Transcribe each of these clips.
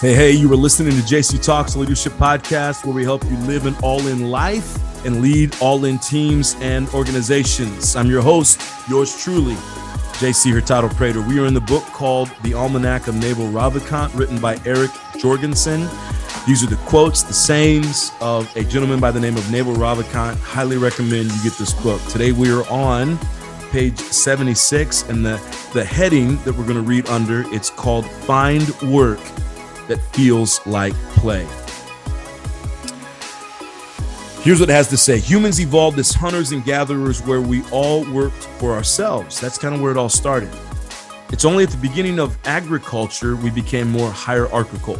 Hey, hey, you were listening to JC Talks Leadership Podcast, where we help you live an all in life and lead all in teams and organizations. I'm your host, yours truly, JC Hurtado Prater. We are in the book called The Almanac of Naval Ravikant, written by Eric Jorgenson. These are the quotes, the sayings of a gentleman by the name of Naval Ravikant. Highly recommend you get this book. Today we are on page 76, and the, the heading that we're going to read under, it's called Find Work that feels like play. Here's what it has to say Humans evolved as hunters and gatherers where we all worked for ourselves. That's kind of where it all started. It's only at the beginning of agriculture we became more hierarchical.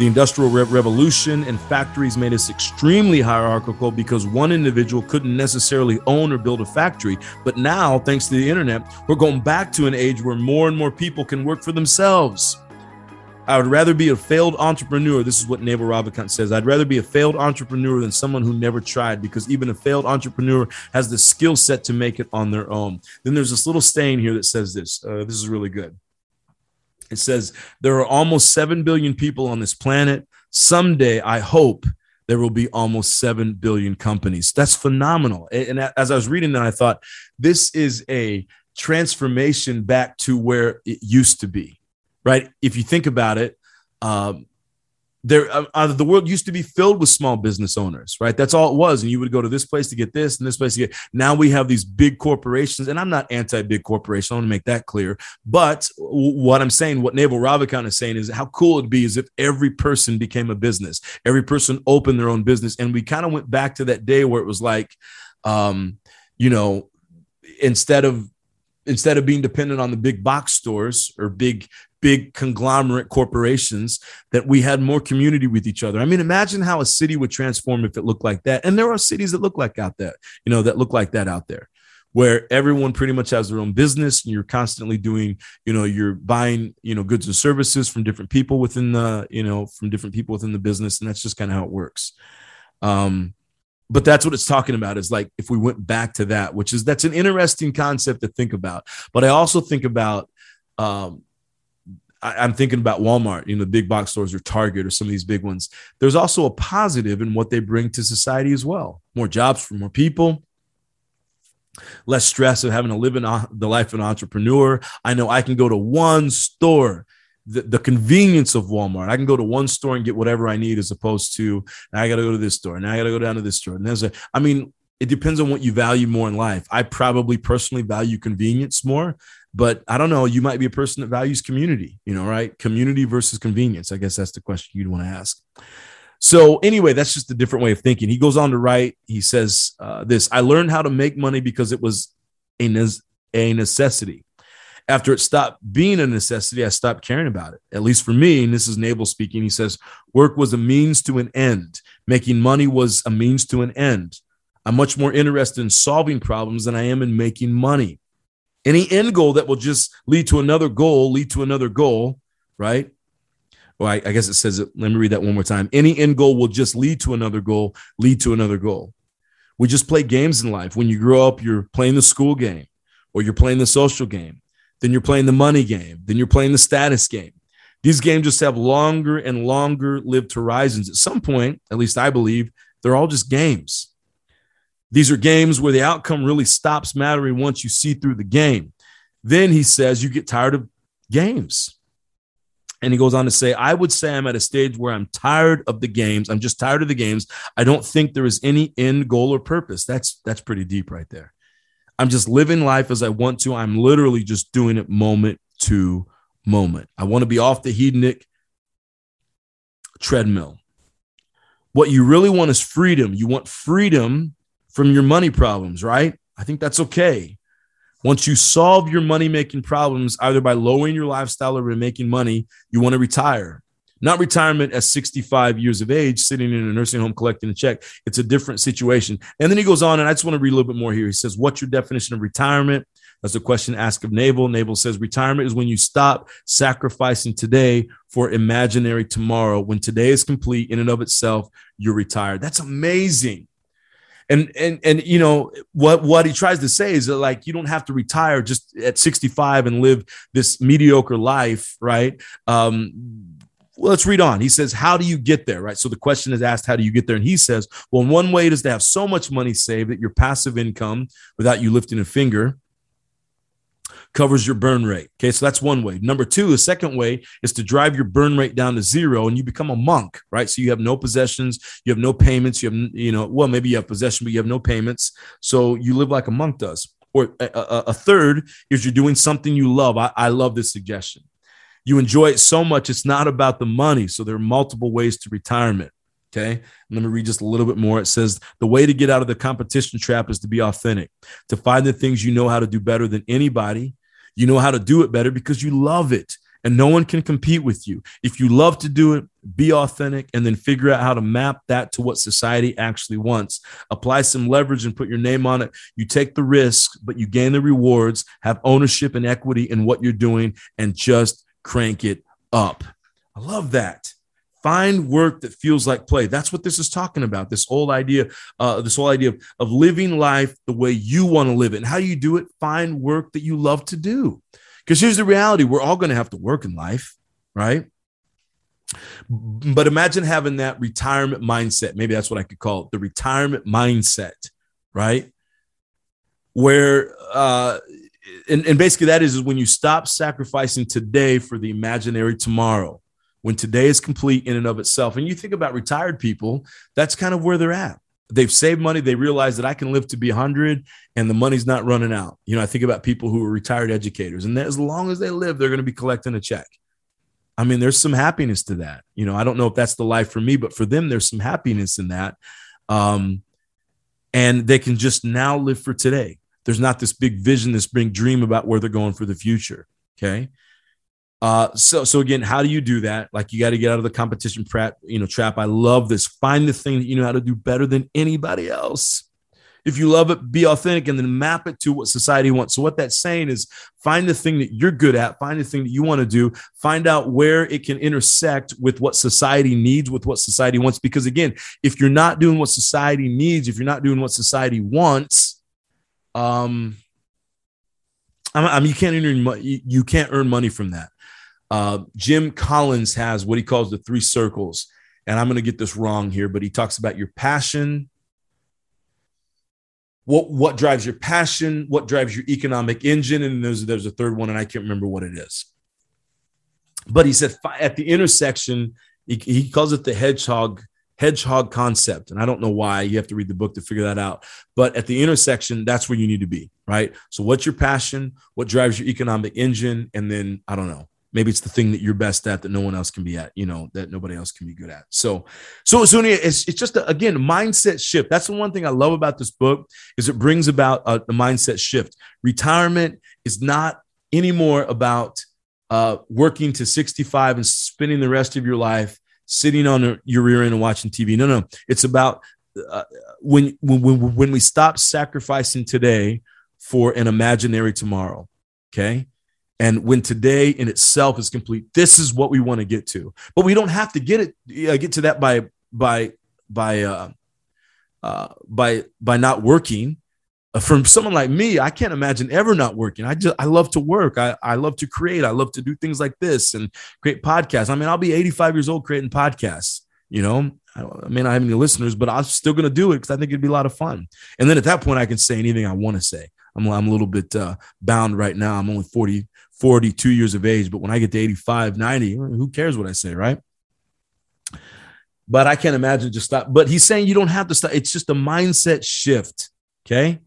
The Industrial Re- Revolution and factories made us extremely hierarchical because one individual couldn't necessarily own or build a factory. But now, thanks to the internet, we're going back to an age where more and more people can work for themselves. I would rather be a failed entrepreneur. This is what Naval Ravikant says. I'd rather be a failed entrepreneur than someone who never tried because even a failed entrepreneur has the skill set to make it on their own. Then there's this little stain here that says this. Uh, this is really good. It says, There are almost 7 billion people on this planet. Someday, I hope there will be almost 7 billion companies. That's phenomenal. And as I was reading that, I thought, this is a transformation back to where it used to be right? If you think about it, um, there uh, uh, the world used to be filled with small business owners right? That's all it was. And you would go to this place to get this and this place to get now we have these big corporations. And i'm not anti-big corporation. I want to make that clear. But what i'm saying what naval ravikant is saying is how cool it'd be is if every person became a business. Every person opened their own business. And we kind of went back to that day where it was like um, you know instead of instead of being dependent on the big box stores or big big conglomerate corporations that we had more community with each other. I mean, imagine how a city would transform if it looked like that. And there are cities that look like out there, you know, that look like that out there where everyone pretty much has their own business and you're constantly doing you know you're buying you know goods and services from different people within the you know from different people within the business and that's just kind of how it works um but that's what it's talking about is like if we went back to that which is that's an interesting concept to think about but i also think about um I, am thinking about Walmart, you know, the big box stores or Target or some of these big ones. There's also a positive in what they bring to society as well. More jobs for more people, less stress of having to live in uh, the life of an entrepreneur. I know I can go to one store. The, the convenience of Walmart. I can go to one store and get whatever I need as opposed to I got to go to this store. Now I got to go down to this store. And there's a, I mean, it depends on what you value more in life. I probably personally value convenience more, but I don't know. You might be a person that values community, you know, right? Community versus convenience. I guess that's the question you'd want to ask. So, anyway, that's just a different way of thinking. He goes on to write, he says uh, this I learned how to make money because it was a, ne- a necessity. After it stopped being a necessity, I stopped caring about it. At least for me, and this is Naval speaking, he says, work was a means to an end. Making money was a means to an end. I'm much more interested in solving problems than I am in making money. Any end goal that will just lead to another goal, lead to another goal, right? Well, I, I guess it says it. Let me read that one more time. Any end goal will just lead to another goal, lead to another goal. We just play games in life. When you grow up, you're playing the school game or you're playing the social game. Then you're playing the money game. Then you're playing the status game. These games just have longer and longer lived horizons. At some point, at least I believe, they're all just games. These are games where the outcome really stops mattering once you see through the game. Then he says you get tired of games. And he goes on to say, I would say I'm at a stage where I'm tired of the games. I'm just tired of the games. I don't think there is any end goal or purpose. That's that's pretty deep right there. I'm just living life as I want to. I'm literally just doing it moment to moment. I want to be off the hedonic treadmill. What you really want is freedom. You want freedom from your money problems, right? I think that's okay. Once you solve your money making problems, either by lowering your lifestyle or by making money, you want to retire. Not retirement at 65 years of age, sitting in a nursing home collecting a check. It's a different situation. And then he goes on, and I just want to read a little bit more here. He says, What's your definition of retirement? That's a question asked of Naval. Naval says, Retirement is when you stop sacrificing today for imaginary tomorrow. When today is complete in and of itself, you're retired. That's amazing. And and and you know what what he tries to say is that like you don't have to retire just at 65 and live this mediocre life right um let's read on. He says, How do you get there? Right. So the question is asked, How do you get there? And he says, Well, one way is to have so much money saved that your passive income, without you lifting a finger, covers your burn rate. Okay, so that's one way. Number two, the second way is to drive your burn rate down to zero and you become a monk, right? So you have no possessions, you have no payments, you have, you know, well, maybe you have possession, but you have no payments. So you live like a monk does. Or a, a, a third is you're doing something you love. I, I love this suggestion. You enjoy it so much, it's not about the money. So there are multiple ways to retirement. Okay. Let me read just a little bit more. It says the way to get out of the competition trap is to be authentic, to find the things you know how to do better than anybody, you know how to do it better because you love it and no one can compete with you. If you love to do it, be authentic and then figure out how to map that to what society actually wants. Apply some leverage and put your name on it. You take the risk, but you gain the rewards, have ownership and equity in what you're doing, and just crank it up. I love that. Find work that feels like play. That's what this is talking about. This whole idea, uh, this whole idea of, of living life the way you want to live it. And how do you do it? Find work that you love to do. Because here's the reality: we're all going to have to work in life, right? But imagine having that retirement mindset. Maybe that's what I could call it the retirement mindset, right? Where, uh, and, and basically, that is, is when you stop sacrificing today for the imaginary tomorrow when today is complete in and of itself. And you think about retired people, that's kind of where they're at. They've saved money. They realize that I can live to be 100 and the money's not running out. You know, I think about people who are retired educators, and as long as they live, they're going to be collecting a check. I mean, there's some happiness to that. You know, I don't know if that's the life for me, but for them, there's some happiness in that. Um, and they can just now live for today. There's not this big vision, this big dream about where they're going for the future. Okay. Uh, so so again, how do you do that? Like you got to get out of the competition trap, you know, trap. I love this. Find the thing that you know how to do better than anybody else. If you love it, be authentic and then map it to what society wants. So what that's saying is find the thing that you're good at, find the thing that you want to do, find out where it can intersect with what society needs, with what society wants. Because again, if you're not doing what society needs, if you're not doing what society wants, um, I mean, you can't earn you can't earn money from that. Uh, Jim Collins has what he calls the three circles. And I'm going to get this wrong here, but he talks about your passion. What, what drives your passion? What drives your economic engine? And there's, there's a third one, and I can't remember what it is. But he said at the intersection, he, he calls it the hedgehog hedgehog concept. And I don't know why you have to read the book to figure that out. But at the intersection, that's where you need to be, right? So, what's your passion? What drives your economic engine? And then, I don't know, maybe it's the thing that you're best at that no one else can be at you know that nobody else can be good at. So so Zunia, it's, it's just a, again mindset shift. That's the one thing i love about this book is it brings about a, a mindset shift. Retirement is not anymore about uh, working to 65 and spending the rest of your life sitting on your rear end and watching tv no no it's about uh, when, when when we stop sacrificing today for an imaginary tomorrow okay and when today in itself is complete, this is what we want to get to. But we don't have to get it uh, get to that by by by uh, uh, by by not working. Uh, from someone like me, I can't imagine ever not working. I just I love to work. I, I love to create. I love to do things like this and create podcasts. I mean, I'll be 85 years old creating podcasts. You know, I, I may not have any listeners, but I'm still going to do it because I think it'd be a lot of fun. And then at that point, I can say anything I want to say. I'm, I'm a little bit uh, bound right now. I'm only 40, 42 years of age, but when I get to 85, 90, who cares what I say, right? But I can't imagine just stop. But he's saying you don't have to stop. It's just a mindset shift. Okay.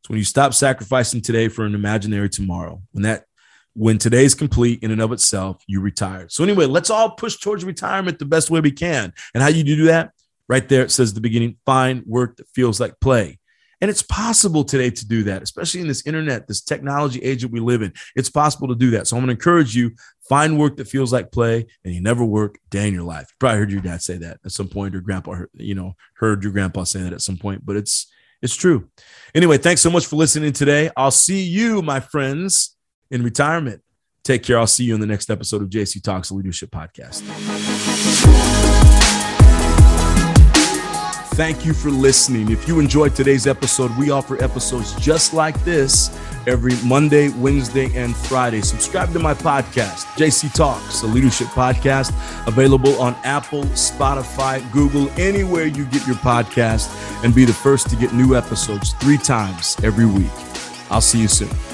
It's when you stop sacrificing today for an imaginary tomorrow. When that when today's complete in and of itself, you retire. So anyway, let's all push towards retirement the best way we can. And how you do that? Right there, it says the beginning, find work that feels like play. And it's possible today to do that, especially in this internet, this technology age that we live in. It's possible to do that. So I'm going to encourage you find work that feels like play and you never work day in your life. You probably heard your dad say that at some point or grandpa, you know, heard your grandpa say that at some point, but it's, it's true. Anyway, thanks so much for listening today. I'll see you, my friends, in retirement. Take care. I'll see you in the next episode of JC Talks Leadership Podcast. Thank you for listening. If you enjoyed today's episode, we offer episodes just like this every Monday, Wednesday, and Friday. Subscribe to my podcast, JC Talks, a leadership podcast available on Apple, Spotify, Google, anywhere you get your podcast, and be the first to get new episodes three times every week. I'll see you soon.